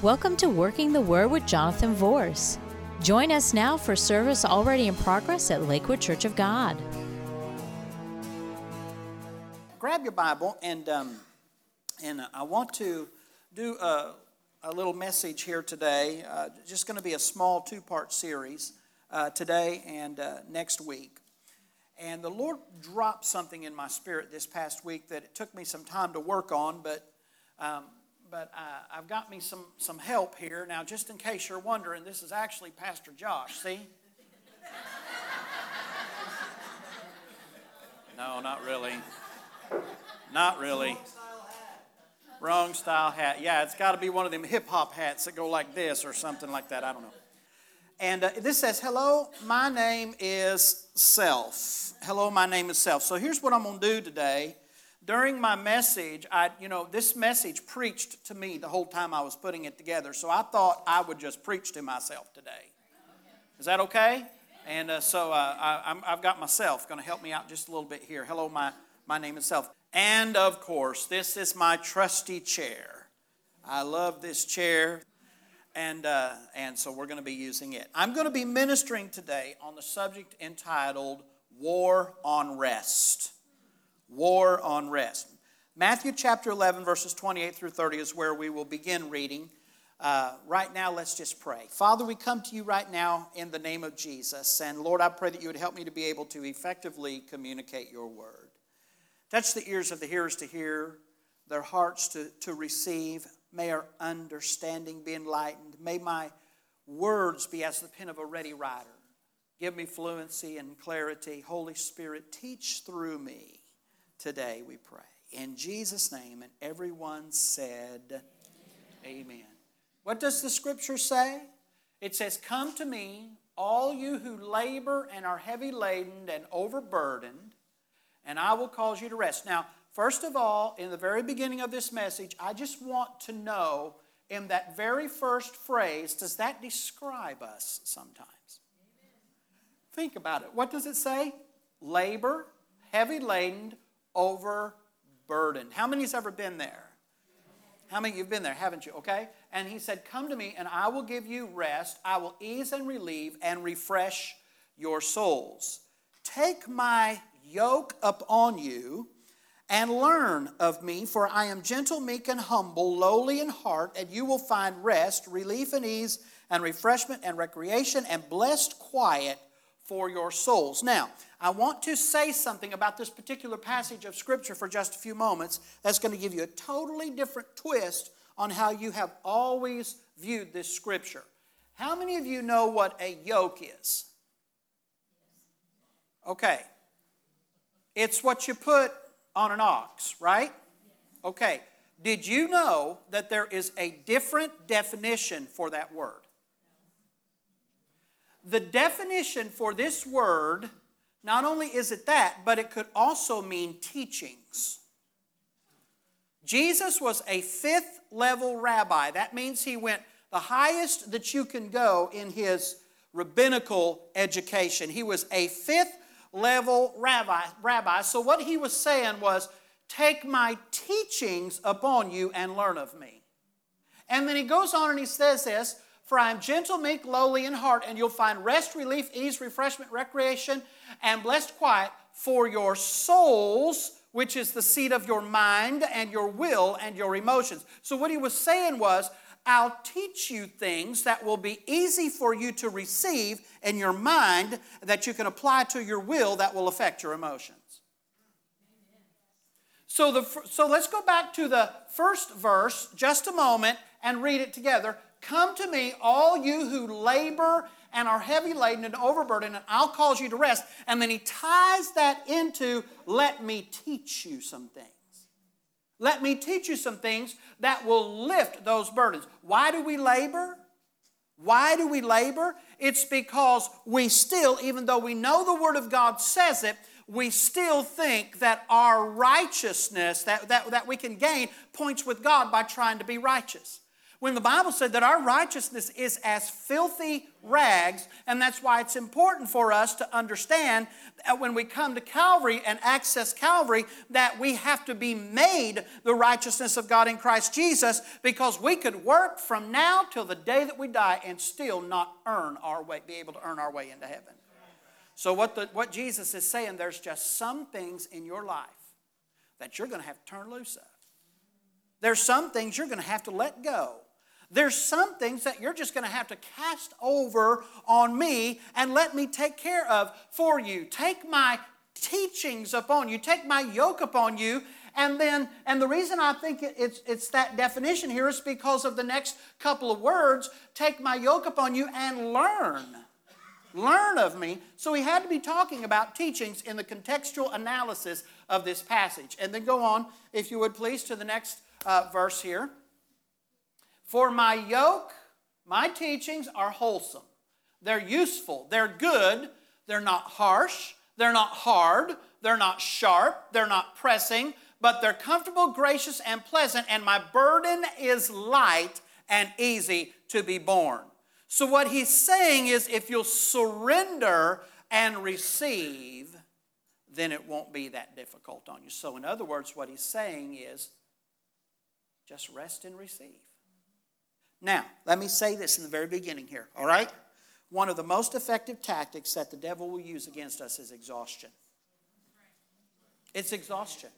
Welcome to Working the Word with Jonathan Vorse. Join us now for service already in progress at Lakewood Church of God. Grab your Bible, and um, and I want to do a, a little message here today. Uh, just going to be a small two-part series uh, today and uh, next week. And the Lord dropped something in my spirit this past week that it took me some time to work on, but um, but uh, I've got me some, some help here. Now, just in case you're wondering, this is actually Pastor Josh. See? no, not really. Not really. Wrong style hat. Yeah, it's got to be one of them hip hop hats that go like this or something like that. I don't know. And uh, this says, Hello, my name is Self. Hello, my name is Self. So here's what I'm going to do today during my message, I, you know, this message preached to me the whole time I was putting it together. So I thought I would just preach to myself today. Is that okay? And uh, so uh, I, have got myself going to help me out just a little bit here. Hello, my, my name is Self. And of course, this is my trusty chair. I love this chair. And, uh, and so we're going to be using it. I'm going to be ministering today on the subject entitled War on Rest war on rest. Matthew chapter 11, verses 28 through 30 is where we will begin reading. Uh, right now, let's just pray. Father, we come to you right now in the name of Jesus. And Lord, I pray that you would help me to be able to effectively communicate your word. Touch the ears of the hearers to hear, their hearts to, to receive. May our understanding be enlightened. May my words be as the pen of a ready writer. Give me fluency and clarity. Holy Spirit, teach through me today, we pray. In Jesus' name, and everyone said, Amen. Amen. What does the scripture say? It says, Come to me, all you who labor and are heavy laden and overburdened, and I will cause you to rest. Now, first of all, in the very beginning of this message, I just want to know in that very first phrase, does that describe us sometimes? Think about it. What does it say? Labor, heavy laden, overburdened. How many's ever been there? How many you've been there, haven't you? Okay? And he said, Come to me, and I will give you rest. I will ease and relieve and refresh your souls. Take my yoke upon you and learn of me, for I am gentle, meek, and humble, lowly in heart, and you will find rest, relief, and ease, and refreshment, and recreation, and blessed quiet for your souls. Now, I want to say something about this particular passage of Scripture for just a few moments that's going to give you a totally different twist on how you have always viewed this Scripture. How many of you know what a yoke is? Okay. It's what you put on an ox, right? Okay. Did you know that there is a different definition for that word? The definition for this word not only is it that, but it could also mean teachings. Jesus was a fifth level rabbi. That means he went the highest that you can go in his rabbinical education. He was a fifth level rabbi. rabbi. So what he was saying was, take my teachings upon you and learn of me. And then he goes on and he says this, for I am gentle, meek, lowly in heart, and you'll find rest, relief, ease, refreshment, recreation, and blessed quiet for your souls, which is the seat of your mind and your will and your emotions. So, what he was saying was, I'll teach you things that will be easy for you to receive in your mind that you can apply to your will that will affect your emotions. So, the, so let's go back to the first verse just a moment and read it together. Come to me, all you who labor and are heavy laden and overburdened, and I'll cause you to rest. And then he ties that into, let me teach you some things. Let me teach you some things that will lift those burdens. Why do we labor? Why do we labor? It's because we still, even though we know the Word of God says it, we still think that our righteousness that, that, that we can gain points with God by trying to be righteous. When the Bible said that our righteousness is as filthy rags, and that's why it's important for us to understand that when we come to Calvary and access Calvary, that we have to be made the righteousness of God in Christ Jesus, because we could work from now till the day that we die and still not earn our way, be able to earn our way into heaven. So, what, the, what Jesus is saying, there's just some things in your life that you're going to have to turn loose of. There's some things you're going to have to let go there's some things that you're just going to have to cast over on me and let me take care of for you. Take my teachings upon you, take my yoke upon you. And then, and the reason I think it's, it's that definition here is because of the next couple of words take my yoke upon you and learn. Learn of me. So he had to be talking about teachings in the contextual analysis of this passage. And then go on, if you would please, to the next uh, verse here. For my yoke, my teachings are wholesome. They're useful. They're good. They're not harsh. They're not hard. They're not sharp. They're not pressing. But they're comfortable, gracious, and pleasant. And my burden is light and easy to be borne. So, what he's saying is if you'll surrender and receive, then it won't be that difficult on you. So, in other words, what he's saying is just rest and receive. Now, let me say this in the very beginning here, all right? One of the most effective tactics that the devil will use against us is exhaustion. It's exhaustion.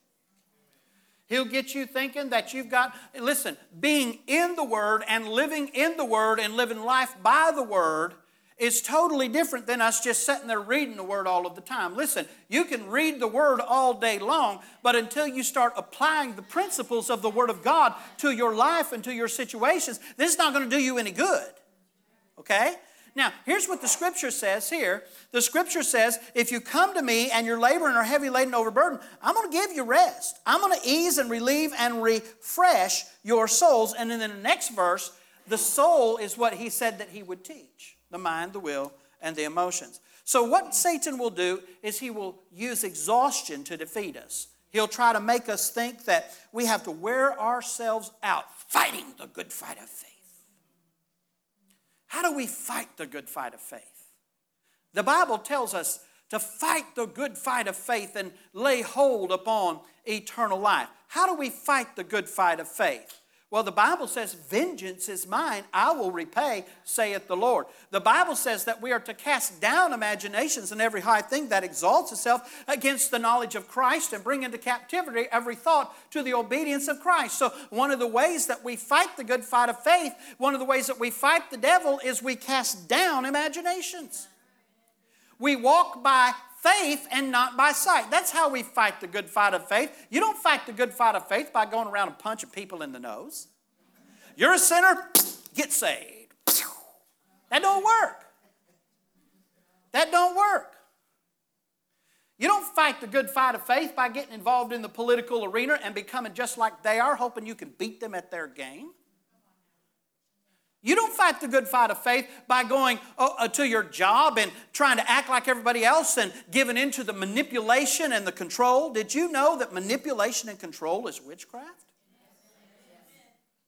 He'll get you thinking that you've got, listen, being in the Word and living in the Word and living life by the Word is totally different than us just sitting there reading the Word all of the time. Listen, you can read the Word all day long, but until you start applying the principles of the Word of God to your life and to your situations, this is not going to do you any good. Okay? Now, here's what the scripture says here. The scripture says, if you come to me and you're laboring or heavy laden overburdened, I'm going to give you rest. I'm going to ease and relieve and refresh your souls. And then in the next verse, the soul is what he said that he would teach the mind, the will, and the emotions. So, what Satan will do is he will use exhaustion to defeat us. He'll try to make us think that we have to wear ourselves out fighting the good fight of faith. How do we fight the good fight of faith? The Bible tells us to fight the good fight of faith and lay hold upon eternal life. How do we fight the good fight of faith? Well, the Bible says, Vengeance is mine, I will repay, saith the Lord. The Bible says that we are to cast down imaginations and every high thing that exalts itself against the knowledge of Christ and bring into captivity every thought to the obedience of Christ. So, one of the ways that we fight the good fight of faith, one of the ways that we fight the devil is we cast down imaginations. We walk by faith and not by sight. That's how we fight the good fight of faith. You don't fight the good fight of faith by going around and punching people in the nose. You're a sinner, get saved. That don't work. That don't work. You don't fight the good fight of faith by getting involved in the political arena and becoming just like they are, hoping you can beat them at their game. You don't fight the good fight of faith by going uh, uh, to your job and trying to act like everybody else and giving into the manipulation and the control. Did you know that manipulation and control is witchcraft?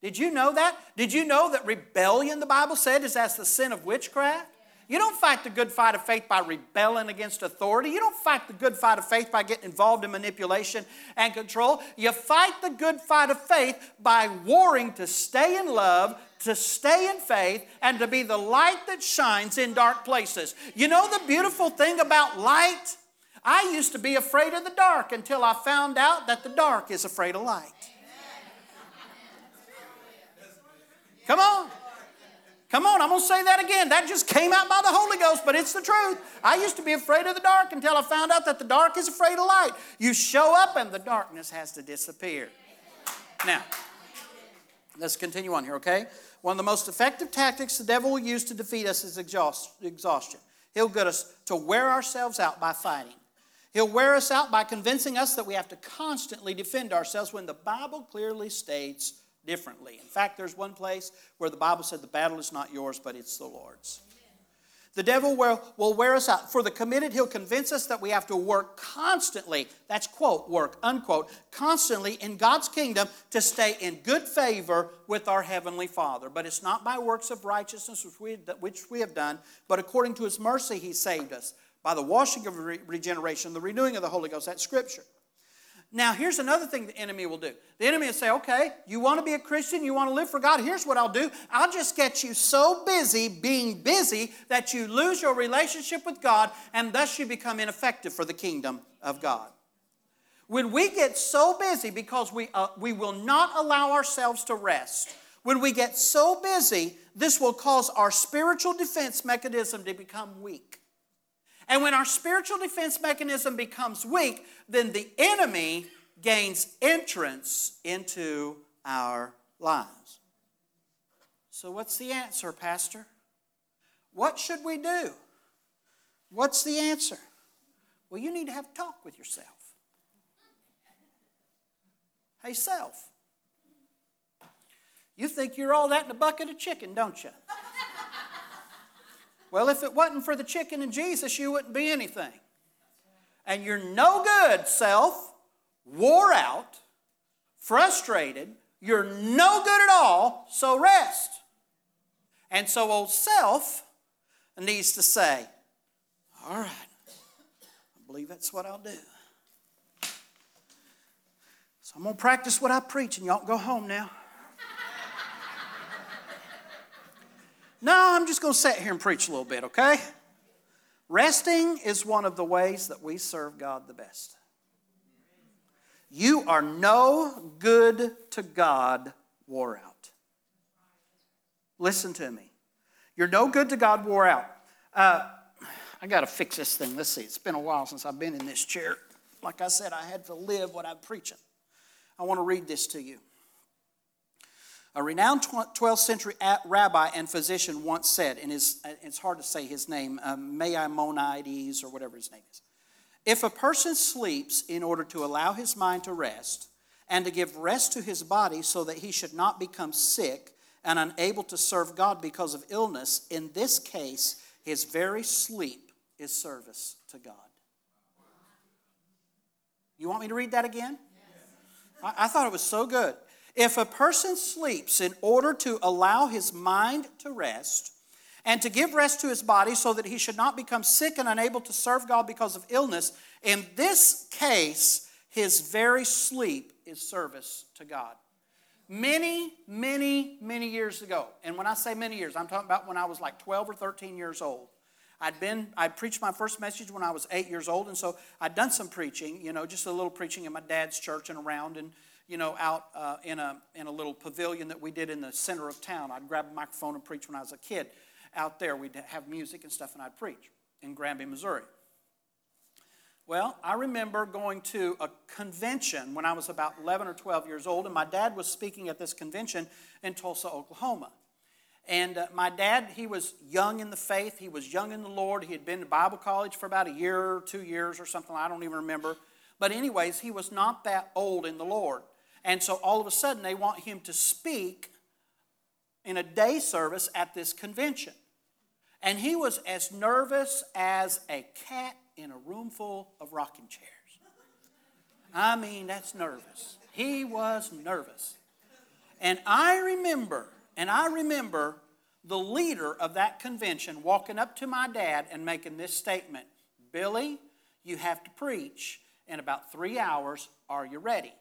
Did you know that? Did you know that rebellion, the Bible said, is as the sin of witchcraft? You don't fight the good fight of faith by rebelling against authority. You don't fight the good fight of faith by getting involved in manipulation and control. You fight the good fight of faith by warring to stay in love, to stay in faith and to be the light that shines in dark places. You know the beautiful thing about light? I used to be afraid of the dark until I found out that the dark is afraid of light. Come on. Come on, I'm going to say that again. That just came out by the Holy Ghost, but it's the truth. I used to be afraid of the dark until I found out that the dark is afraid of light. You show up and the darkness has to disappear. Now, let's continue on here, okay? One of the most effective tactics the devil will use to defeat us is exhaust, exhaustion. He'll get us to wear ourselves out by fighting. He'll wear us out by convincing us that we have to constantly defend ourselves when the Bible clearly states differently. In fact, there's one place where the Bible said the battle is not yours, but it's the Lord's. The devil will, wear us out. For the committed, he'll convince us that we have to work constantly. That's quote, work, unquote, constantly in God's kingdom to stay in good favor with our Heavenly Father. But it's not by works of righteousness which we, which we have done, but according to His mercy, He saved us by the washing of regeneration, the renewing of the Holy Ghost. That's Scripture. Now, here's another thing the enemy will do. The enemy will say, okay, you want to be a Christian, you want to live for God, here's what I'll do. I'll just get you so busy being busy that you lose your relationship with God and thus you become ineffective for the kingdom of God. When we get so busy because we, uh, we will not allow ourselves to rest, when we get so busy, this will cause our spiritual defense mechanism to become weak. And when our spiritual defense mechanism becomes weak, then the enemy gains entrance into our lives. So, what's the answer, Pastor? What should we do? What's the answer? Well, you need to have a talk with yourself. Hey, self. You think you're all that in a bucket of chicken, don't you? Well, if it wasn't for the chicken and Jesus, you wouldn't be anything. And you're no good, self, wore out, frustrated, you're no good at all, so rest. And so old self needs to say, All right, I believe that's what I'll do. So I'm going to practice what I preach, and y'all go home now. No, I'm just going to sit here and preach a little bit, okay? Resting is one of the ways that we serve God the best. You are no good to God wore out. Listen to me. You're no good to God wore out. Uh, I got to fix this thing. Let's see. It's been a while since I've been in this chair. Like I said, I had to live what I'm preaching. I want to read this to you. A renowned 12th century rabbi and physician once said, and it's hard to say his name, um, Maimonides or whatever his name is. If a person sleeps in order to allow his mind to rest and to give rest to his body so that he should not become sick and unable to serve God because of illness, in this case, his very sleep is service to God. You want me to read that again? Yes. I, I thought it was so good. If a person sleeps in order to allow his mind to rest and to give rest to his body so that he should not become sick and unable to serve God because of illness, in this case, his very sleep is service to God. Many, many, many years ago, and when I say many years, I'm talking about when I was like 12 or 13 years old. I'd been, I preached my first message when I was eight years old, and so I'd done some preaching, you know, just a little preaching in my dad's church and around, and you know, out uh, in, a, in a little pavilion that we did in the center of town. I'd grab a microphone and preach when I was a kid. Out there, we'd have music and stuff, and I'd preach in Granby, Missouri. Well, I remember going to a convention when I was about 11 or 12 years old, and my dad was speaking at this convention in Tulsa, Oklahoma. And uh, my dad, he was young in the faith, he was young in the Lord. He had been to Bible college for about a year or two years or something, I don't even remember. But, anyways, he was not that old in the Lord. And so all of a sudden, they want him to speak in a day service at this convention. And he was as nervous as a cat in a room full of rocking chairs. I mean, that's nervous. He was nervous. And I remember, and I remember the leader of that convention walking up to my dad and making this statement Billy, you have to preach in about three hours. Are you ready?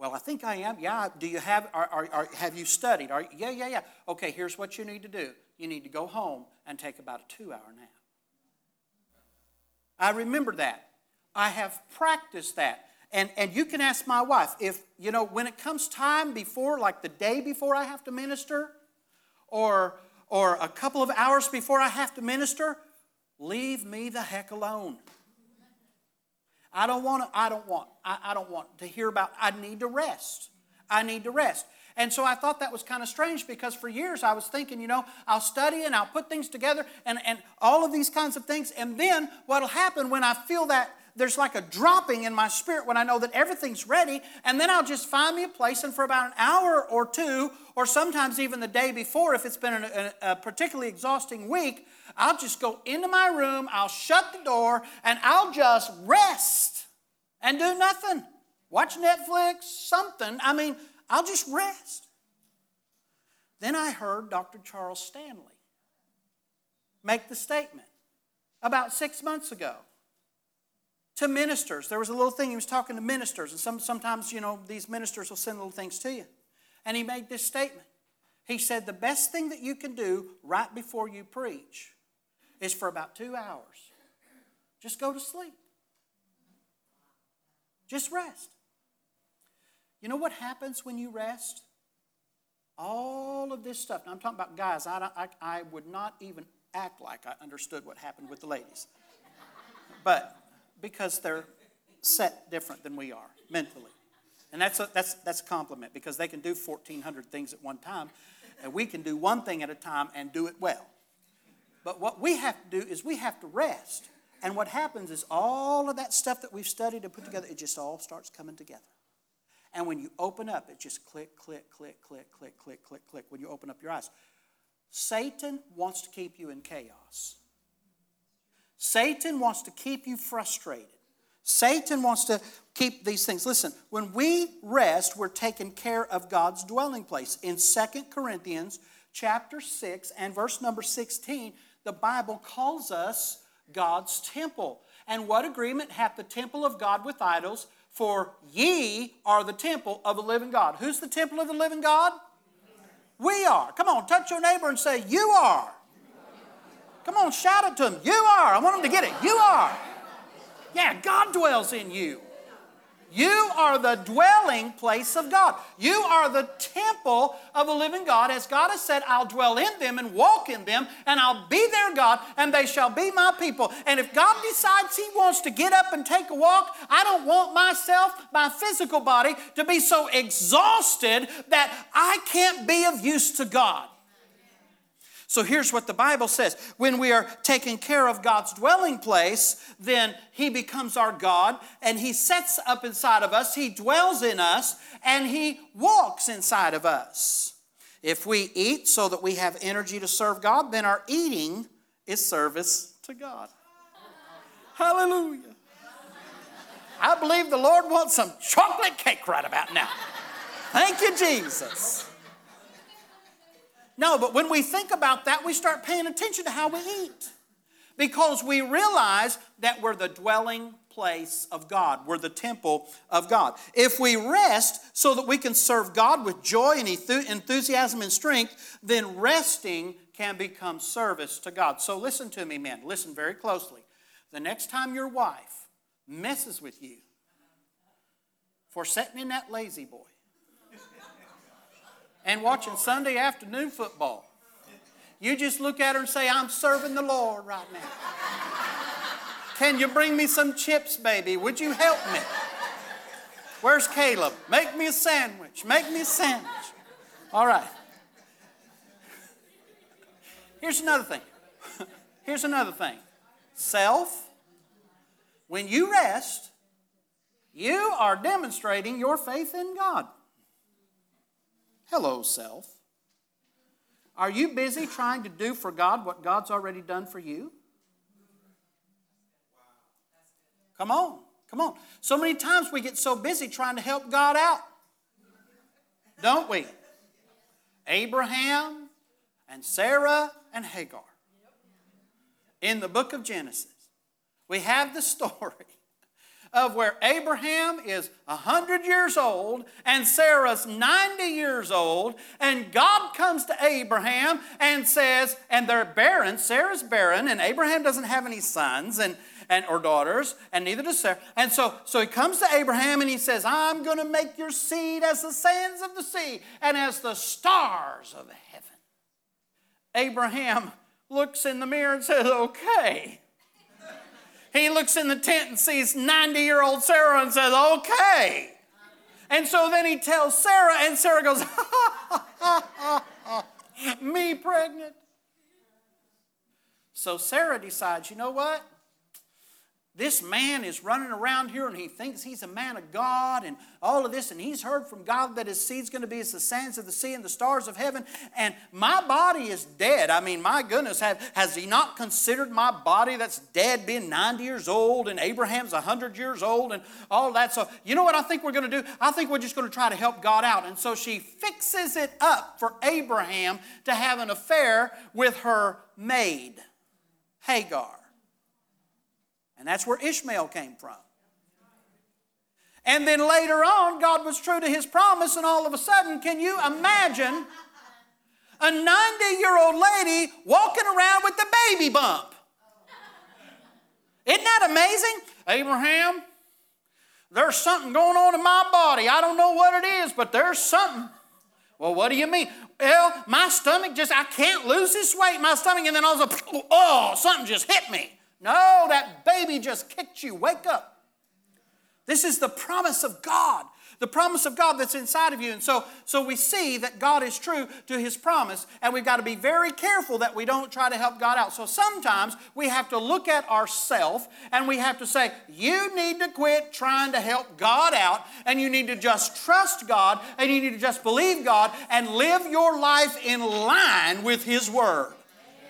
Well, I think I am. Yeah. Do you have, are, are, are, have you studied? Are, yeah, yeah, yeah. Okay, here's what you need to do. You need to go home and take about a two hour nap. I remember that. I have practiced that. And, and you can ask my wife if, you know, when it comes time before, like the day before I have to minister, or, or a couple of hours before I have to minister, leave me the heck alone. I don't want to, I don't want, I, I don't want to hear about, I need to rest. I need to rest. And so I thought that was kind of strange because for years I was thinking, you know, I'll study and I'll put things together and, and all of these kinds of things. And then what'll happen when I feel that, there's like a dropping in my spirit when I know that everything's ready, and then I'll just find me a place, and for about an hour or two, or sometimes even the day before, if it's been a, a, a particularly exhausting week, I'll just go into my room, I'll shut the door, and I'll just rest and do nothing. Watch Netflix, something. I mean, I'll just rest. Then I heard Dr. Charles Stanley make the statement about six months ago to ministers. There was a little thing, he was talking to ministers, and some, sometimes, you know, these ministers will send little things to you. And he made this statement. He said, The best thing that you can do right before you preach is for about two hours, just go to sleep. Just rest. You know what happens when you rest? All of this stuff. Now, I'm talking about guys. I, I, I would not even act like I understood what happened with the ladies. But because they're set different than we are mentally. And that's a, that's, that's a compliment because they can do 1,400 things at one time, and we can do one thing at a time and do it well. But what we have to do is we have to rest. And what happens is all of that stuff that we've studied and put together, it just all starts coming together. And when you open up, it just click, click, click, click, click, click, click, click when you open up your eyes. Satan wants to keep you in chaos. Satan wants to keep you frustrated. Satan wants to keep these things. Listen, when we rest, we're taking care of God's dwelling place. In Second Corinthians chapter 6 and verse number 16, the Bible calls us God's temple. And what agreement hath the temple of God with idols? For ye are the temple of the living God. Who's the temple of the living God? We are. Come on, touch your neighbor and say, You are. Come on, shout it to him. You are. I want him to get it. You are. Yeah, God dwells in you. You are the dwelling place of God. You are the temple of the living God. As God has said, I'll dwell in them and walk in them, and I'll be their God, and they shall be my people. And if God decides He wants to get up and take a walk, I don't want myself, my physical body, to be so exhausted that I can't be of use to God. So here's what the Bible says when we are taking care of God's dwelling place, then He becomes our God and He sets up inside of us, He dwells in us, and He walks inside of us. If we eat so that we have energy to serve God, then our eating is service to God. Hallelujah. I believe the Lord wants some chocolate cake right about now. Thank you, Jesus. No, but when we think about that, we start paying attention to how we eat because we realize that we're the dwelling place of God. We're the temple of God. If we rest so that we can serve God with joy and enthusiasm and strength, then resting can become service to God. So listen to me, men. Listen very closely. The next time your wife messes with you for sitting in that lazy boy, and watching Sunday afternoon football. You just look at her and say, I'm serving the Lord right now. Can you bring me some chips, baby? Would you help me? Where's Caleb? Make me a sandwich. Make me a sandwich. All right. Here's another thing. Here's another thing. Self, when you rest, you are demonstrating your faith in God. Hello, self. Are you busy trying to do for God what God's already done for you? Come on, come on. So many times we get so busy trying to help God out, don't we? Abraham and Sarah and Hagar. In the book of Genesis, we have the story of where Abraham is 100 years old and Sarah's 90 years old, and God comes to Abraham and says, and they're barren, Sarah's barren, and Abraham doesn't have any sons and, and or daughters, and neither does Sarah. And so, so he comes to Abraham and he says, I'm going to make your seed as the sands of the sea and as the stars of heaven. Abraham looks in the mirror and says, Okay. He looks in the tent and sees 90 year old Sarah and says, Okay. And so then he tells Sarah, and Sarah goes, Me pregnant. So Sarah decides, you know what? This man is running around here and he thinks he's a man of God and all of this, and he's heard from God that his seed's going to be as the sands of the sea and the stars of heaven. And my body is dead. I mean, my goodness, have, has he not considered my body that's dead being 90 years old and Abraham's 100 years old and all that? So, you know what I think we're going to do? I think we're just going to try to help God out. And so she fixes it up for Abraham to have an affair with her maid, Hagar. And that's where Ishmael came from. And then later on, God was true to his promise, and all of a sudden, can you imagine a 90 year old lady walking around with the baby bump? Isn't that amazing? Abraham, there's something going on in my body. I don't know what it is, but there's something. Well, what do you mean? Well, my stomach just, I can't lose this weight my stomach, and then all of a sudden, oh, something just hit me. No, that baby just kicked you. Wake up. This is the promise of God. The promise of God that's inside of you. And so, so we see that God is true to his promise, and we've got to be very careful that we don't try to help God out. So sometimes we have to look at ourselves and we have to say, You need to quit trying to help God out, and you need to just trust God, and you need to just believe God and live your life in line with his word.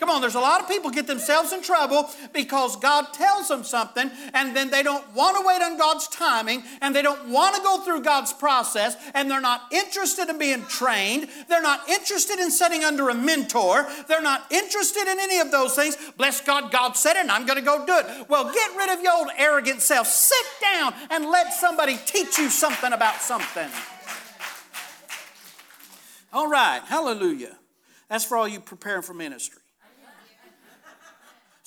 Come on, there's a lot of people get themselves in trouble because God tells them something and then they don't want to wait on God's timing and they don't want to go through God's process and they're not interested in being trained. They're not interested in sitting under a mentor. They're not interested in any of those things. Bless God, God said it and I'm going to go do it. Well, get rid of your old arrogant self. Sit down and let somebody teach you something about something. All right, hallelujah. That's for all you preparing for ministry.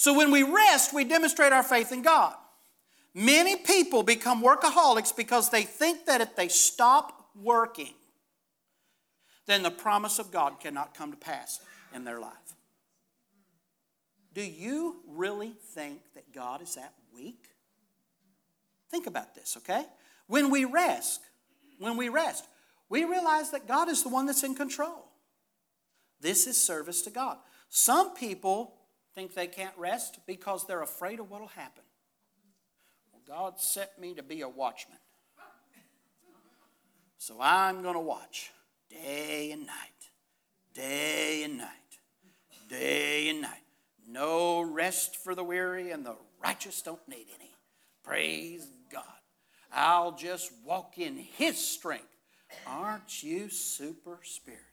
So when we rest, we demonstrate our faith in God. Many people become workaholics because they think that if they stop working, then the promise of God cannot come to pass in their life. Do you really think that God is that weak? Think about this, okay? When we rest, when we rest, we realize that God is the one that's in control. This is service to God. Some people think they can't rest because they're afraid of what will happen. Well, God set me to be a watchman. So I'm going to watch day and night, day and night, day and night. No rest for the weary, and the righteous don't need any. Praise God. I'll just walk in His strength. Aren't you super spiritual?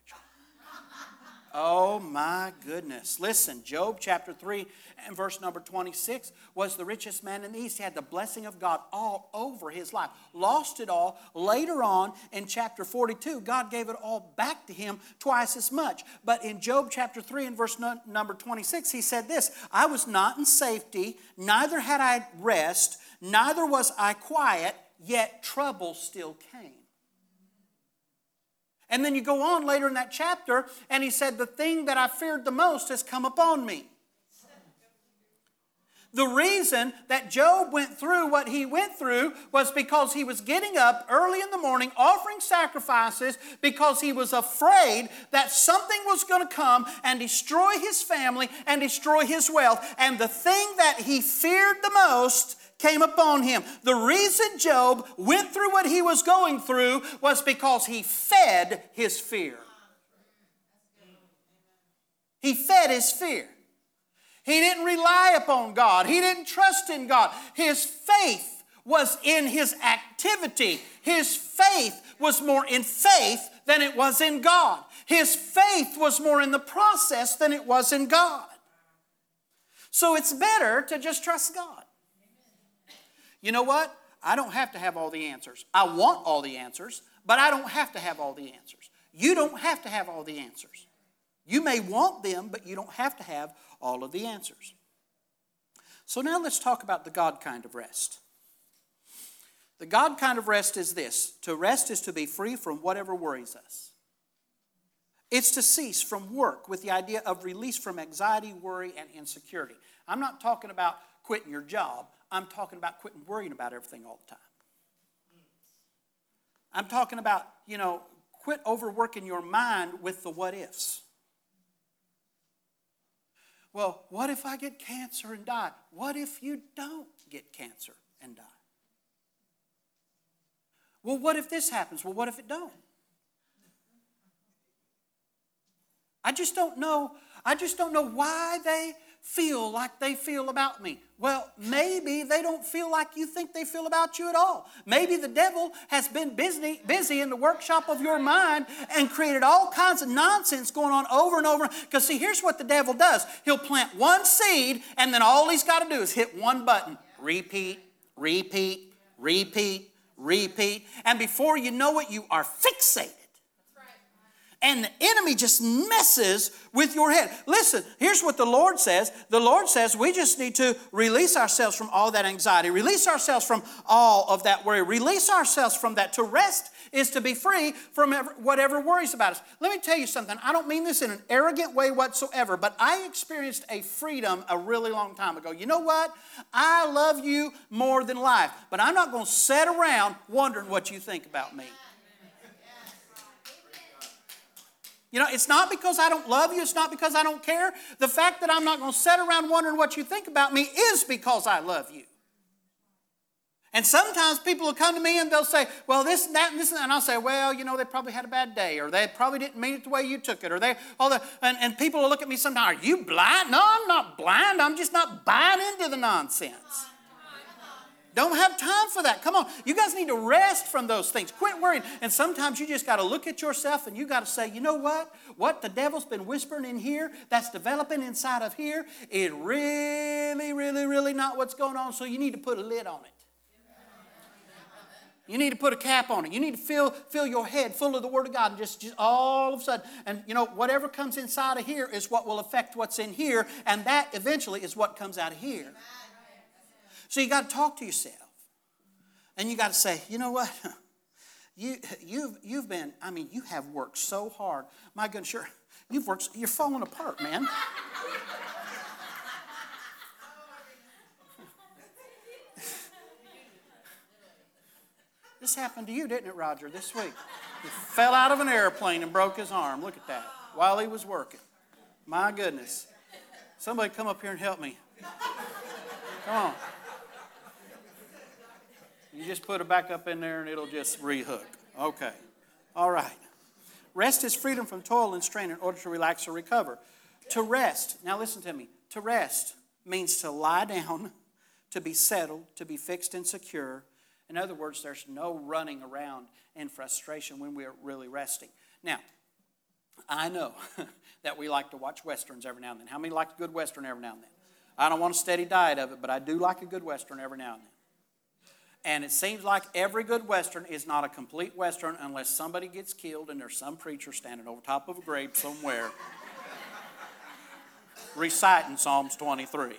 Oh my goodness. Listen, Job chapter 3 and verse number 26 was the richest man in the East. He had the blessing of God all over his life. Lost it all. Later on in chapter 42, God gave it all back to him twice as much. But in Job chapter 3 and verse no, number 26, he said this I was not in safety, neither had I rest, neither was I quiet, yet trouble still came. And then you go on later in that chapter, and he said, The thing that I feared the most has come upon me. The reason that Job went through what he went through was because he was getting up early in the morning, offering sacrifices, because he was afraid that something was going to come and destroy his family and destroy his wealth. And the thing that he feared the most came upon him. The reason Job went through what he was going through was because he fed his fear. He fed his fear. He didn't rely upon God. He didn't trust in God. His faith was in his activity. His faith was more in faith than it was in God. His faith was more in the process than it was in God. So it's better to just trust God. You know what? I don't have to have all the answers. I want all the answers, but I don't have to have all the answers. You don't have to have all the answers. You may want them, but you don't have to have all of the answers. So now let's talk about the God kind of rest. The God kind of rest is this to rest is to be free from whatever worries us. It's to cease from work with the idea of release from anxiety, worry, and insecurity. I'm not talking about quitting your job. I'm talking about quitting worrying about everything all the time. I'm talking about, you know, quit overworking your mind with the what ifs. Well, what if I get cancer and die? What if you don't get cancer and die? Well, what if this happens? Well, what if it don't? I just don't know. I just don't know why they feel like they feel about me? Well, maybe they don't feel like you think they feel about you at all. Maybe the devil has been busy, busy in the workshop of your mind and created all kinds of nonsense going on over and over. Because, see, here's what the devil does he'll plant one seed, and then all he's got to do is hit one button repeat, repeat, repeat, repeat. And before you know it, you are fixated and the enemy just messes with your head. Listen, here's what the Lord says. The Lord says we just need to release ourselves from all that anxiety, release ourselves from all of that worry, release ourselves from that. To rest is to be free from whatever worries about us. Let me tell you something. I don't mean this in an arrogant way whatsoever, but I experienced a freedom a really long time ago. You know what? I love you more than life, but I'm not going to sit around wondering what you think about me. You know, it's not because I don't love you, it's not because I don't care. The fact that I'm not going to sit around wondering what you think about me is because I love you. And sometimes people will come to me and they'll say, well, this and that and this and that. And I'll say, well, you know, they probably had a bad day or they probably didn't mean it the way you took it or they, all the, and, and people will look at me sometimes, are you blind? No, I'm not blind. I'm just not buying into the nonsense. Don't have time for that. Come on. You guys need to rest from those things. Quit worrying. And sometimes you just got to look at yourself and you got to say, you know what? What the devil's been whispering in here, that's developing inside of here, is really, really, really not what's going on. So you need to put a lid on it. You need to put a cap on it. You need to fill, fill your head full of the Word of God and just, just all of a sudden, and you know, whatever comes inside of here is what will affect what's in here, and that eventually is what comes out of here. So you got to talk to yourself. And you got to say, you know what? You, you've, you've been, I mean, you have worked so hard. My goodness, sure, you've worked, you're falling apart, man. this happened to you, didn't it, Roger, this week? He fell out of an airplane and broke his arm. Look at that. While he was working. My goodness. Somebody come up here and help me. Come on. You just put it back up in there and it'll just rehook. Okay. All right. Rest is freedom from toil and strain in order to relax or recover. To rest, now listen to me. To rest means to lie down, to be settled, to be fixed and secure. In other words, there's no running around in frustration when we're really resting. Now, I know that we like to watch westerns every now and then. How many like a good western every now and then? I don't want a steady diet of it, but I do like a good western every now and then. And it seems like every good Western is not a complete Western unless somebody gets killed and there's some preacher standing over top of a grave somewhere reciting Psalms 23.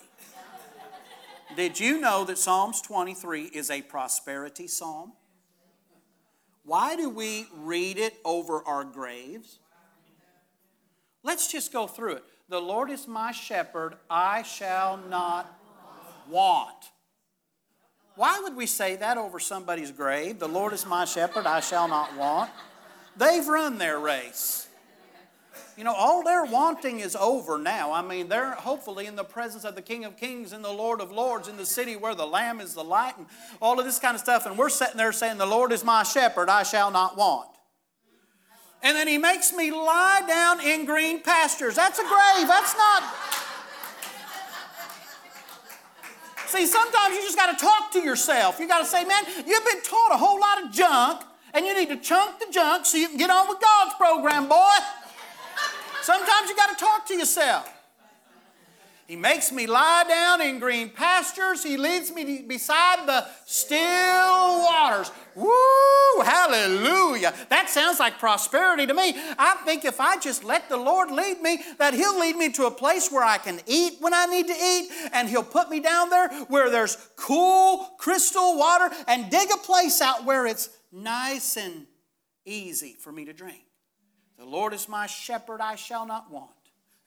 Did you know that Psalms 23 is a prosperity psalm? Why do we read it over our graves? Let's just go through it. The Lord is my shepherd, I shall not want. Why would we say that over somebody's grave? The Lord is my shepherd, I shall not want. They've run their race. You know, all their wanting is over now. I mean, they're hopefully in the presence of the King of Kings and the Lord of Lords in the city where the Lamb is the light and all of this kind of stuff. And we're sitting there saying, The Lord is my shepherd, I shall not want. And then he makes me lie down in green pastures. That's a grave. That's not. See, sometimes you just got to talk to yourself. You got to say, man, you've been taught a whole lot of junk, and you need to chunk the junk so you can get on with God's program, boy. Sometimes you got to talk to yourself. He makes me lie down in green pastures. He leads me beside the still waters. Woo! Hallelujah. That sounds like prosperity to me. I think if I just let the Lord lead me, that He'll lead me to a place where I can eat when I need to eat, and He'll put me down there where there's cool crystal water and dig a place out where it's nice and easy for me to drink. The Lord is my shepherd, I shall not want.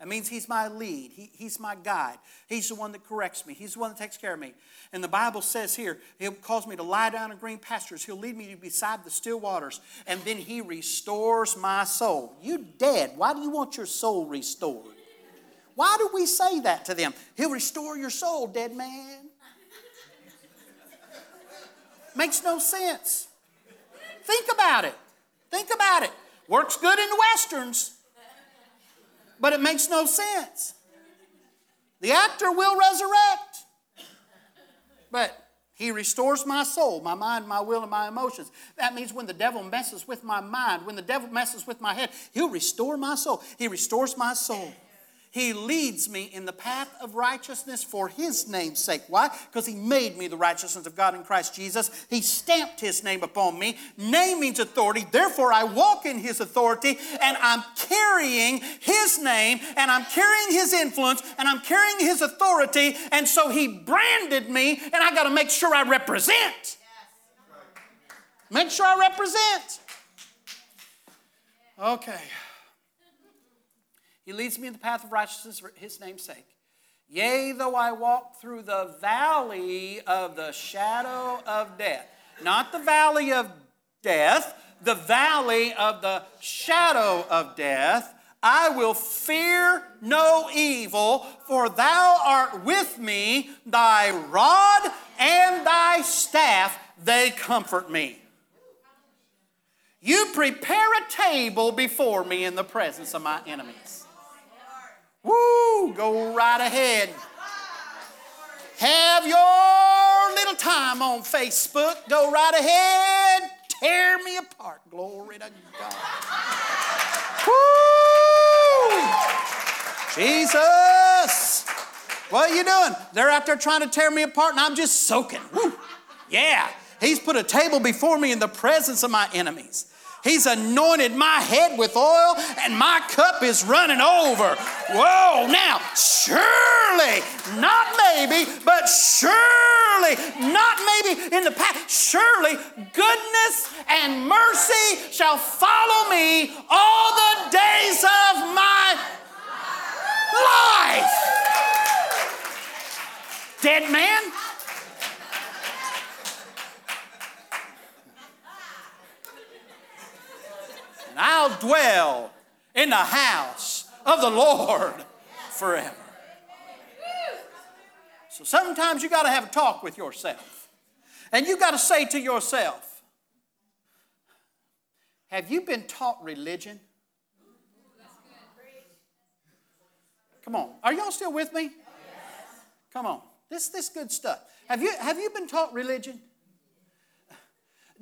That means He's my lead. He, he's my guide. He's the one that corrects me. He's the one that takes care of me. And the Bible says here, He'll cause me to lie down in green pastures. He'll lead me beside the still waters. And then He restores my soul. You dead. Why do you want your soul restored? Why do we say that to them? He'll restore your soul, dead man. Makes no sense. Think about it. Think about it. Works good in the westerns, but it makes no sense. The actor will resurrect, but he restores my soul, my mind, my will, and my emotions. That means when the devil messes with my mind, when the devil messes with my head, he'll restore my soul. He restores my soul. He leads me in the path of righteousness for His name's sake. Why? Because He made me the righteousness of God in Christ Jesus. He stamped His name upon me. Name means authority. Therefore, I walk in His authority and I'm carrying His name and I'm carrying His influence and I'm carrying His authority. And so He branded me and I got to make sure I represent. Make sure I represent. Okay. He leads me in the path of righteousness for his name's sake. Yea, though I walk through the valley of the shadow of death. Not the valley of death, the valley of the shadow of death. I will fear no evil, for thou art with me, thy rod and thy staff, they comfort me. You prepare a table before me in the presence of my enemies. Woo! Go right ahead. Have your little time on Facebook. Go right ahead. Tear me apart. Glory to God. Woo! Jesus! What are you doing? They're out there trying to tear me apart, and I'm just soaking. Woo! Yeah. He's put a table before me in the presence of my enemies. He's anointed my head with oil, and my cup is running over. Whoa, now, surely, not maybe, but surely, not maybe in the past, surely goodness and mercy shall follow me all the days of my life. Dead man, I'll dwell in the house of the Lord forever. So sometimes you got to have a talk with yourself. And you got to say to yourself, have you been taught religion? Come on. Are y'all still with me? Come on. This this good stuff. Have you have you been taught religion?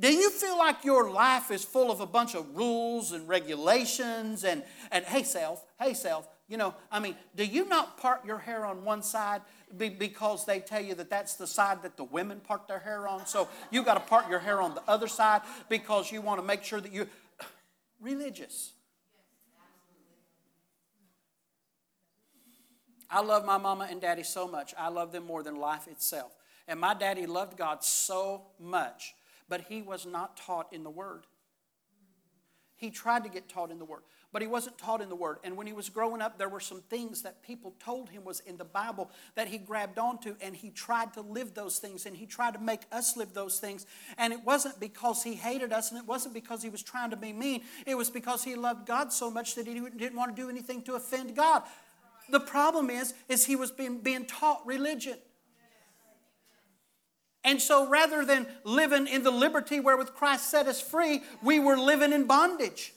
Do you feel like your life is full of a bunch of rules and regulations and, and hey, self, hey, self, you know, I mean, do you not part your hair on one side because they tell you that that's the side that the women part their hair on? So you got to part your hair on the other side because you want to make sure that you're religious. I love my mama and daddy so much. I love them more than life itself. And my daddy loved God so much but he was not taught in the Word. He tried to get taught in the Word, but he wasn't taught in the Word. And when he was growing up, there were some things that people told him was in the Bible that he grabbed onto, and he tried to live those things, and he tried to make us live those things. And it wasn't because he hated us, and it wasn't because he was trying to be mean. It was because he loved God so much that he didn't want to do anything to offend God. The problem is, is he was being, being taught religion. And so rather than living in the liberty wherewith Christ set us free, we were living in bondage.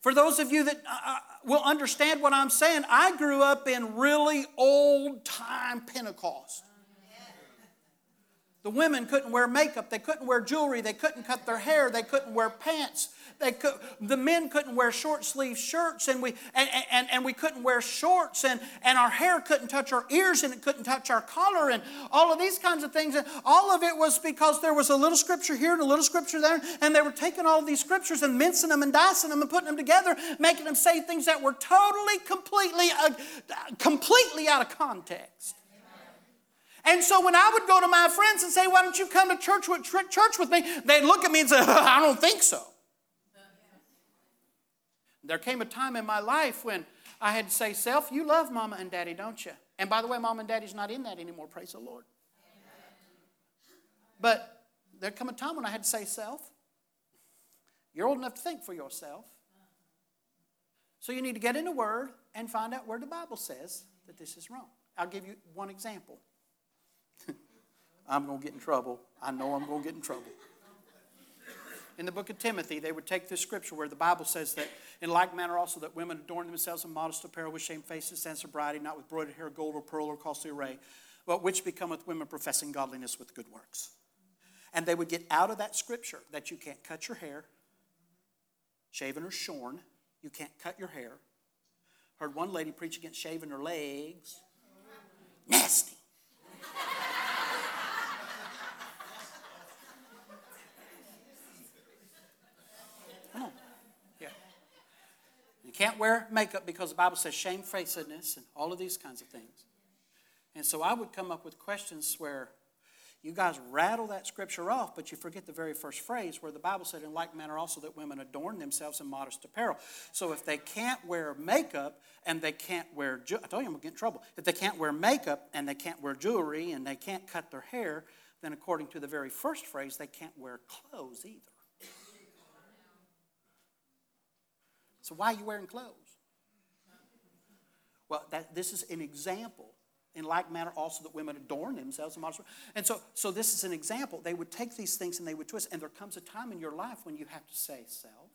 For those of you that uh, uh, will understand what I'm saying, I grew up in really old time Pentecost. The women couldn't wear makeup, they couldn't wear jewelry, they couldn't cut their hair, they couldn't wear pants. They could, the men couldn't wear short sleeve shirts and we, and, and, and we couldn't wear shorts and, and our hair couldn't touch our ears and it couldn't touch our collar and all of these kinds of things. And all of it was because there was a little scripture here and a little scripture there and they were taking all of these scriptures and mincing them and dicing them and putting them together, making them say things that were totally, completely, uh, completely out of context. And so when I would go to my friends and say, Why don't you come to church with, church with me? They'd look at me and say, I don't think so. There came a time in my life when I had to say, Self, you love mama and daddy, don't you? And by the way, mama and daddy's not in that anymore, praise the Lord. But there come a time when I had to say, Self, you're old enough to think for yourself. So you need to get in the Word and find out where the Bible says that this is wrong. I'll give you one example. I'm going to get in trouble. I know I'm going to get in trouble. In the book of Timothy, they would take this scripture where the Bible says that, in like manner also, that women adorn themselves in modest apparel with shamefacedness and sobriety, not with broidered hair, gold, or pearl, or costly array, but which becometh women professing godliness with good works. And they would get out of that scripture that you can't cut your hair, shaven or shorn, you can't cut your hair. Heard one lady preach against shaving her legs. Nasty. Come on. Yeah. You can't wear makeup because the Bible says shamefacedness and all of these kinds of things. And so I would come up with questions where you guys rattle that scripture off, but you forget the very first phrase where the Bible said, in like manner also, that women adorn themselves in modest apparel. So if they can't wear makeup and they can't wear, ju- I told you I'm to get in trouble. If they can't wear makeup and they can't wear jewelry and they can't cut their hair, then according to the very first phrase, they can't wear clothes either. So why are you wearing clothes? Well, that, this is an example in like manner, also that women adorn themselves in. And so, so this is an example. They would take these things and they would twist. And there comes a time in your life when you have to say, "Self,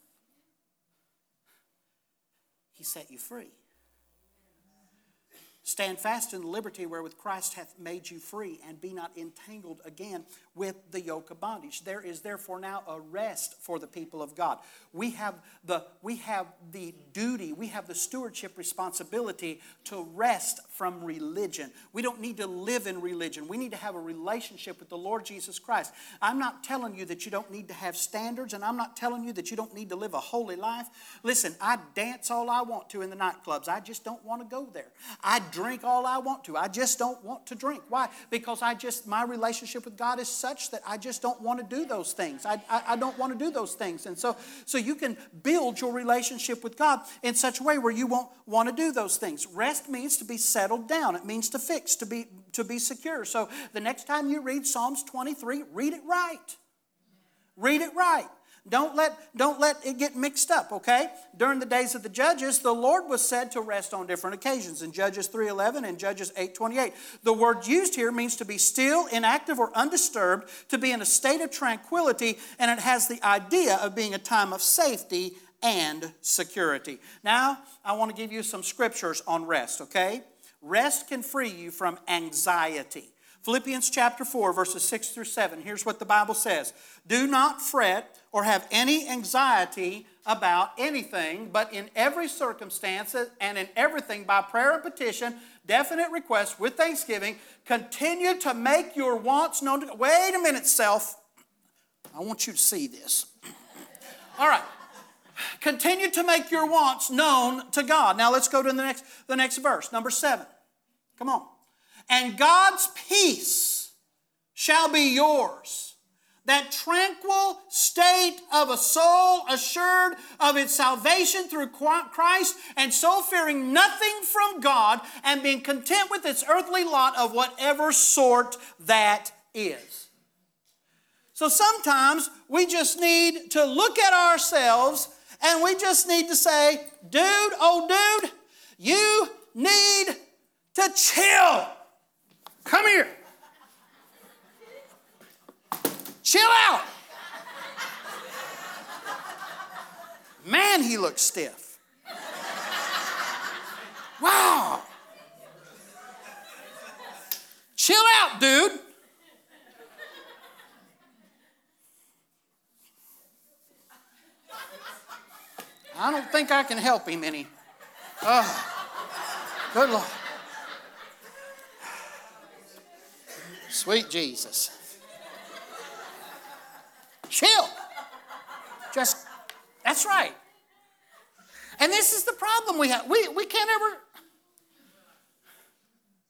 He set you free." Stand fast in the liberty wherewith Christ hath made you free, and be not entangled again with the yoke of bondage. There is therefore now a rest for the people of God. We have the, we have the duty, we have the stewardship responsibility to rest from religion. We don't need to live in religion. We need to have a relationship with the Lord Jesus Christ. I'm not telling you that you don't need to have standards, and I'm not telling you that you don't need to live a holy life. Listen, I dance all I want to in the nightclubs. I just don't want to go there. I drink all I want to. I just don't want to drink. Why? Because I just, my relationship with God is such that I just don't want to do those things. I, I, I, don't want to do those things. And so, so you can build your relationship with God in such a way where you won't want to do those things. Rest means to be settled down, it means to fix, to be, to be secure. So the next time you read Psalms 23, read it right. Read it right. Don't let, don't let it get mixed up, okay? During the days of the judges, the Lord was said to rest on different occasions in Judges 3.11 and Judges 8.28. The word used here means to be still, inactive, or undisturbed, to be in a state of tranquility, and it has the idea of being a time of safety and security. Now, I want to give you some scriptures on rest, okay? Rest can free you from anxiety. Philippians chapter 4, verses 6 through 7. Here's what the Bible says Do not fret or have any anxiety about anything, but in every circumstance and in everything by prayer and petition, definite requests with thanksgiving, continue to make your wants known to God. Wait a minute, self. I want you to see this. All right. Continue to make your wants known to God. Now let's go to the next, the next verse, number seven. Come on. And God's peace shall be yours that tranquil state of a soul assured of its salvation through Christ, and so fearing nothing from God, and being content with its earthly lot of whatever sort that is. So sometimes we just need to look at ourselves and we just need to say, dude, oh dude, you need to chill. Come here. Chill out. Man, he looks stiff. Wow. Chill out, dude. I don't think I can help him any. Oh, good Lord. Sweet Jesus. Chill. Just, that's right. And this is the problem we have. We, we can't ever,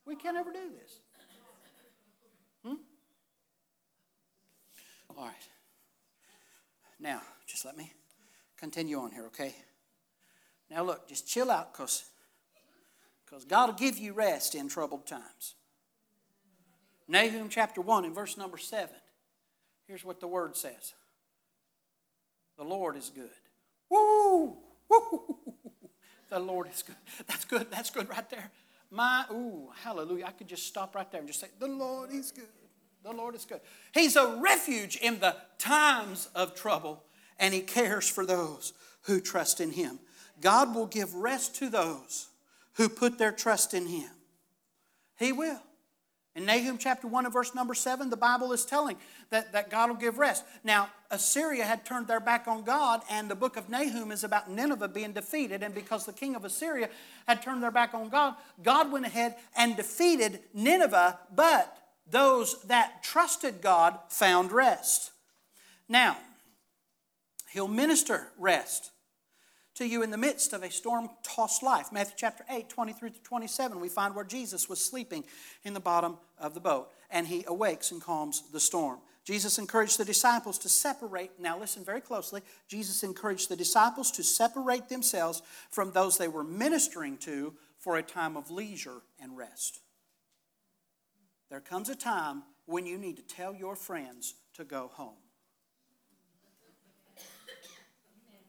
we can't ever do this. Hmm? All right. Now, just let me continue on here, okay? Now, look, just chill out because because God will give you rest in troubled times. Nahum chapter 1 and verse number 7. Here's what the word says The Lord is good. Woo! Woo! The Lord is good. That's good. That's good right there. My, ooh, hallelujah. I could just stop right there and just say, The Lord is good. The Lord is good. He's a refuge in the times of trouble, and He cares for those who trust in Him. God will give rest to those who put their trust in Him. He will. In Nahum chapter 1 and verse number 7, the Bible is telling that, that God will give rest. Now, Assyria had turned their back on God, and the book of Nahum is about Nineveh being defeated. And because the king of Assyria had turned their back on God, God went ahead and defeated Nineveh, but those that trusted God found rest. Now, He'll minister rest to you in the midst of a storm tossed life. Matthew chapter 8, 23 to 27, we find where Jesus was sleeping in the bottom of the boat and he awakes and calms the storm. Jesus encouraged the disciples to separate. Now, listen very closely. Jesus encouraged the disciples to separate themselves from those they were ministering to for a time of leisure and rest. There comes a time when you need to tell your friends to go home.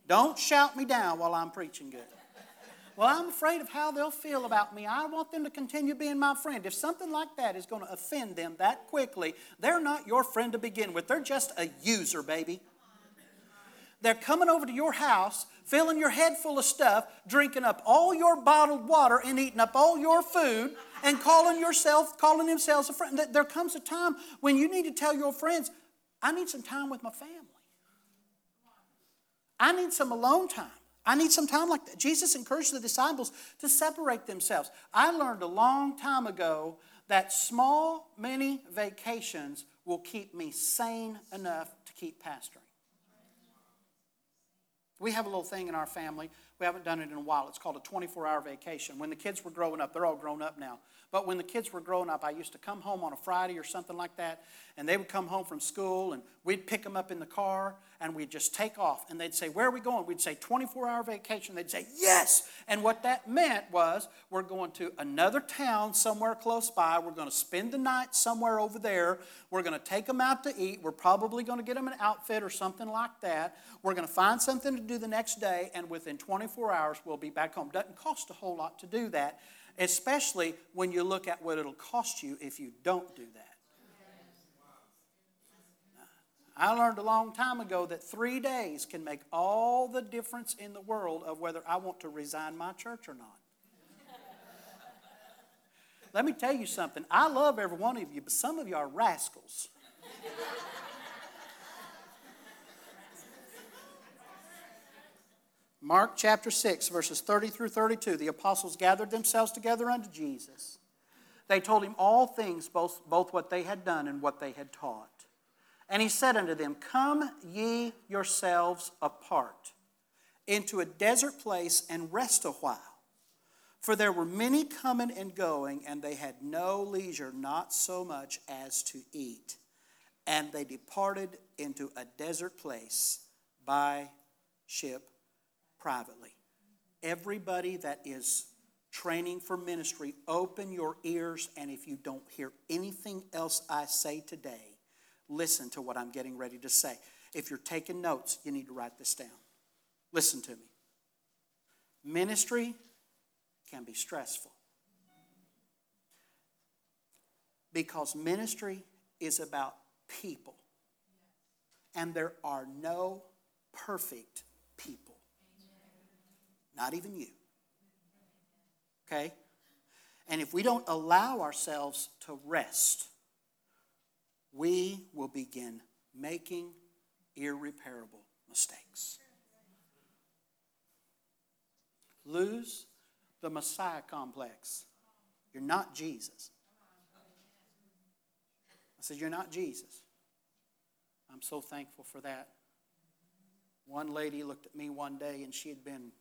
Don't shout me down while I'm preaching good. Well, I'm afraid of how they'll feel about me. I want them to continue being my friend. If something like that is going to offend them that quickly, they're not your friend to begin with. They're just a user, baby. They're coming over to your house, filling your head full of stuff, drinking up all your bottled water and eating up all your food and calling yourself, calling themselves a friend. There comes a time when you need to tell your friends, I need some time with my family. I need some alone time. I need some time like that. Jesus encouraged the disciples to separate themselves. I learned a long time ago that small, mini vacations will keep me sane enough to keep pastoring. We have a little thing in our family. We haven't done it in a while. It's called a 24 hour vacation. When the kids were growing up, they're all grown up now. But when the kids were growing up, I used to come home on a Friday or something like that, and they would come home from school, and we'd pick them up in the car, and we'd just take off. And they'd say, Where are we going? We'd say, 24 hour vacation. They'd say, Yes. And what that meant was, We're going to another town somewhere close by. We're going to spend the night somewhere over there. We're going to take them out to eat. We're probably going to get them an outfit or something like that. We're going to find something to do the next day, and within 24 hours, we'll be back home. Doesn't cost a whole lot to do that especially when you look at what it'll cost you if you don't do that. I learned a long time ago that three days can make all the difference in the world of whether I want to resign my church or not. Let me tell you something. I love every one of you, but some of you are rascals. Mark chapter 6, verses 30 through 32, the apostles gathered themselves together unto Jesus. They told him all things, both, both what they had done and what they had taught. And he said unto them, Come ye yourselves apart into a desert place and rest a while. For there were many coming and going, and they had no leisure, not so much as to eat. And they departed into a desert place by ship privately. Everybody that is training for ministry, open your ears, and if you don't hear anything else I say today, listen to what I'm getting ready to say. If you're taking notes, you need to write this down. Listen to me. Ministry can be stressful because ministry is about people, and there are no perfect people. Not even you. Okay? And if we don't allow ourselves to rest, we will begin making irreparable mistakes. Lose the Messiah complex. You're not Jesus. I said, You're not Jesus. I'm so thankful for that. One lady looked at me one day and she had been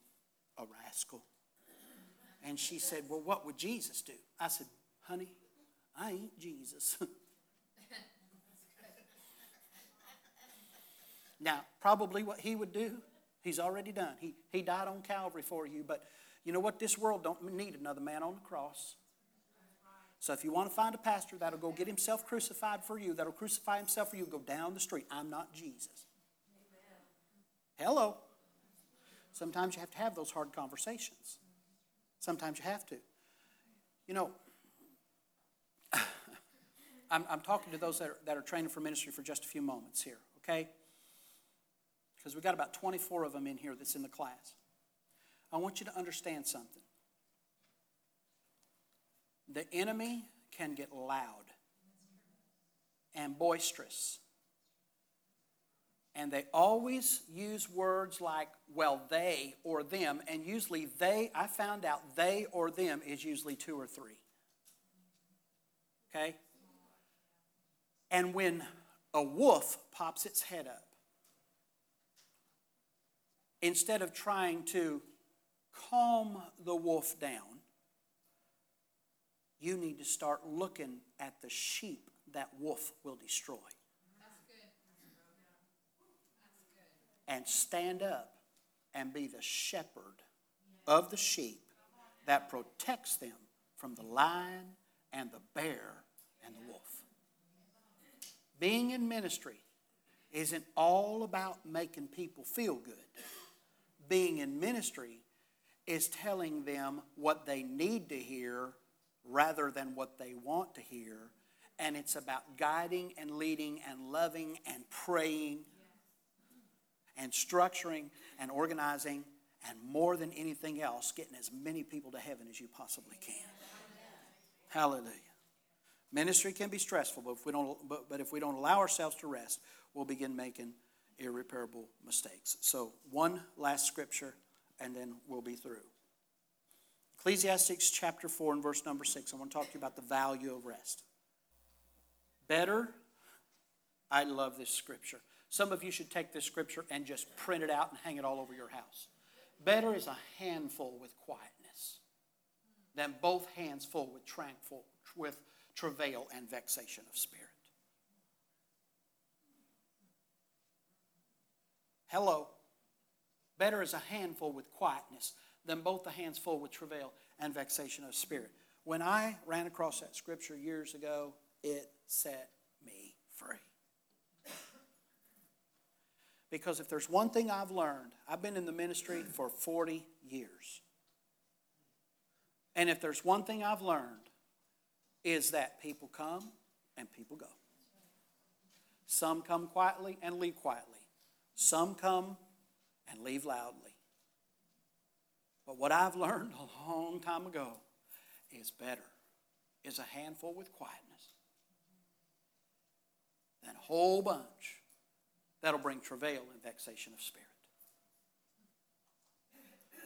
a rascal. And she said, Well, what would Jesus do? I said, Honey, I ain't Jesus. now, probably what he would do, he's already done. He, he died on Calvary for you, but you know what? This world don't need another man on the cross. So if you want to find a pastor that'll go get himself crucified for you, that'll crucify himself for you, go down the street. I'm not Jesus. Hello. Sometimes you have to have those hard conversations. Sometimes you have to. You know, I'm, I'm talking to those that are, that are training for ministry for just a few moments here, okay? Because we've got about 24 of them in here that's in the class. I want you to understand something. The enemy can get loud and boisterous. And they always use words like, well, they or them. And usually, they, I found out they or them is usually two or three. Okay? And when a wolf pops its head up, instead of trying to calm the wolf down, you need to start looking at the sheep that wolf will destroy. And stand up and be the shepherd of the sheep that protects them from the lion and the bear and the wolf. Being in ministry isn't all about making people feel good. Being in ministry is telling them what they need to hear rather than what they want to hear. And it's about guiding and leading and loving and praying and structuring and organizing and more than anything else, getting as many people to heaven as you possibly can. Hallelujah. Ministry can be stressful, but if we don't, but, but if we don't allow ourselves to rest, we'll begin making irreparable mistakes. So, one last scripture, and then we'll be through. Ecclesiastes chapter 4 and verse number 6. I want to talk to you about the value of rest. Better, I love this scripture. Some of you should take this scripture and just print it out and hang it all over your house. Better is a handful with quietness than both hands full with tranquil, with travail and vexation of spirit. Hello. Better is a handful with quietness than both the hands full with travail and vexation of spirit. When I ran across that scripture years ago, it set me free. Because if there's one thing I've learned, I've been in the ministry for 40 years. And if there's one thing I've learned, is that people come and people go. Some come quietly and leave quietly. Some come and leave loudly. But what I've learned a long time ago is better is a handful with quietness than a whole bunch that'll bring travail and vexation of spirit.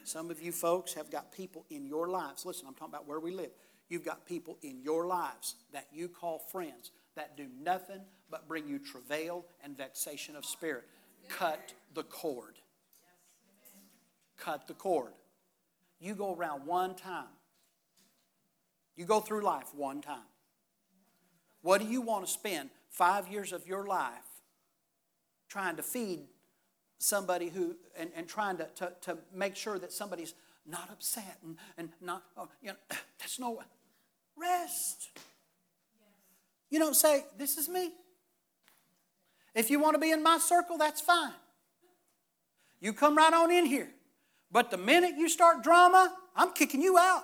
Some of you folks have got people in your lives. Listen, I'm talking about where we live. You've got people in your lives that you call friends that do nothing but bring you travail and vexation of spirit. Cut the cord. Cut the cord. You go around one time. You go through life one time. What do you want to spend five years of your life trying to feed somebody who, and, and trying to, to, to make sure that somebody's not upset and, and not, oh, you know, that's no, Rest. You don't say, This is me. If you want to be in my circle, that's fine. You come right on in here. But the minute you start drama, I'm kicking you out.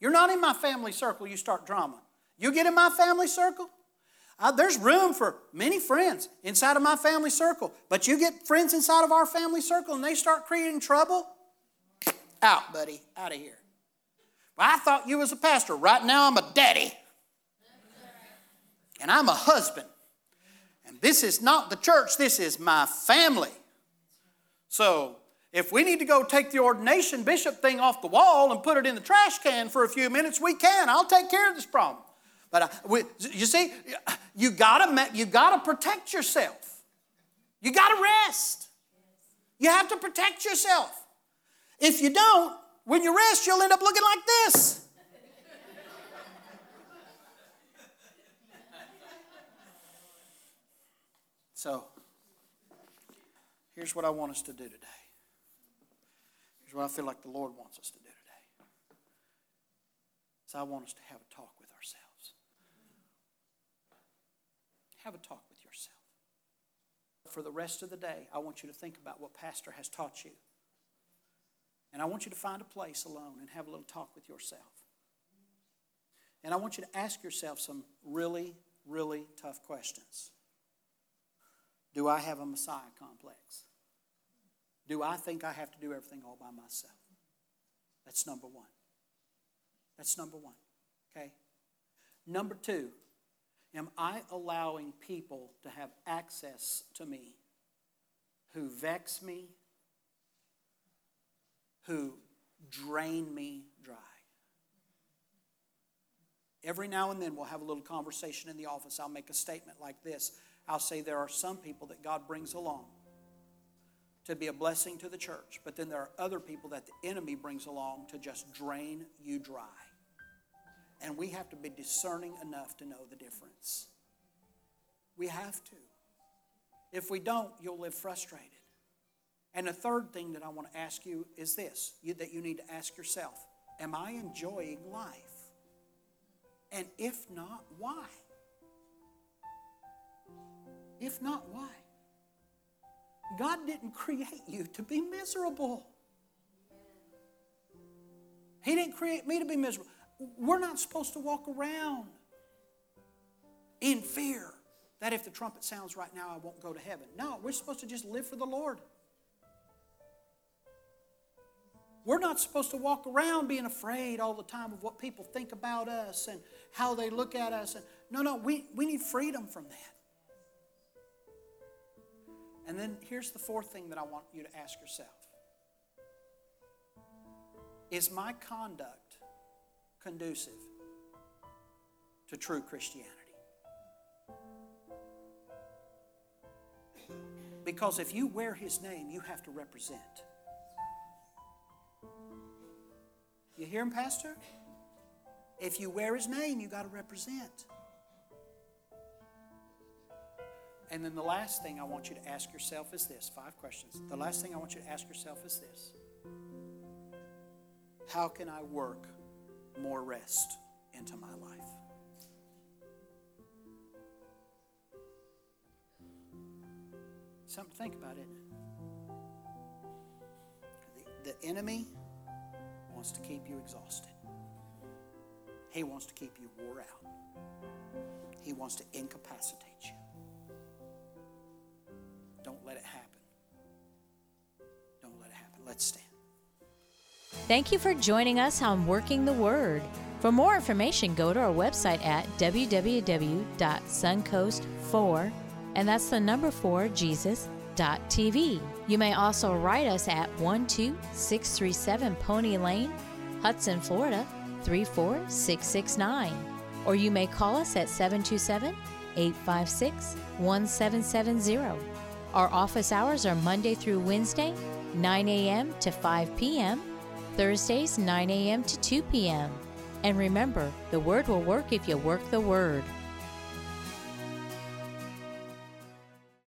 You're not in my family circle, you start drama. You get in my family circle, uh, there's room for many friends inside of my family circle. But you get friends inside of our family circle and they start creating trouble, out, buddy, out of here. Well, I thought you was a pastor. Right now I'm a daddy. And I'm a husband. And this is not the church, this is my family. So, if we need to go take the ordination bishop thing off the wall and put it in the trash can for a few minutes, we can. I'll take care of this problem. But I, we, you see, you gotta you gotta protect yourself. You gotta rest. You have to protect yourself. If you don't, when you rest, you'll end up looking like this. So, here's what I want us to do today. Here's what I feel like the Lord wants us to do today. So, I want us to have a talk with ourselves. Have a talk with yourself. For the rest of the day, I want you to think about what Pastor has taught you And I want you to find a place alone and have a little talk with yourself. And I want you to ask yourself some really, really tough questions. Do I have a Messiah complex? Do I think I have to do everything all by myself? That's number one. That's number one. Okay? Number two, am I allowing people to have access to me who vex me, who drain me dry? Every now and then we'll have a little conversation in the office. I'll make a statement like this. I'll say there are some people that God brings along to be a blessing to the church, but then there are other people that the enemy brings along to just drain you dry. And we have to be discerning enough to know the difference. We have to. If we don't, you'll live frustrated. And the third thing that I want to ask you is this you, that you need to ask yourself Am I enjoying life? And if not, why? If not, why? God didn't create you to be miserable. He didn't create me to be miserable. We're not supposed to walk around in fear that if the trumpet sounds right now, I won't go to heaven. No, we're supposed to just live for the Lord. We're not supposed to walk around being afraid all the time of what people think about us and how they look at us. And, no, no, we, we need freedom from that. And then here's the fourth thing that I want you to ask yourself Is my conduct conducive to true Christianity? Because if you wear his name, you have to represent. You hear him, Pastor? If you wear his name, you got to represent. And then the last thing I want you to ask yourself is this five questions. The last thing I want you to ask yourself is this How can I work more rest into my life? Something to think about, it. The, the enemy wants to keep you exhausted. He wants to keep you wore out. He wants to incapacitate you. Don't let it happen. Don't let it happen. Let's stand. Thank you for joining us on Working the Word. For more information, go to our website at www.suncoast4, and that's the number 4 Jesus.tv. You may also write us at 12637 Pony Lane, Hudson, Florida 34669, or you may call us at 727 856 1770. Our office hours are Monday through Wednesday, 9 a.m. to 5 p.m., Thursdays, 9 a.m. to 2 p.m. And remember, the Word will work if you work the Word.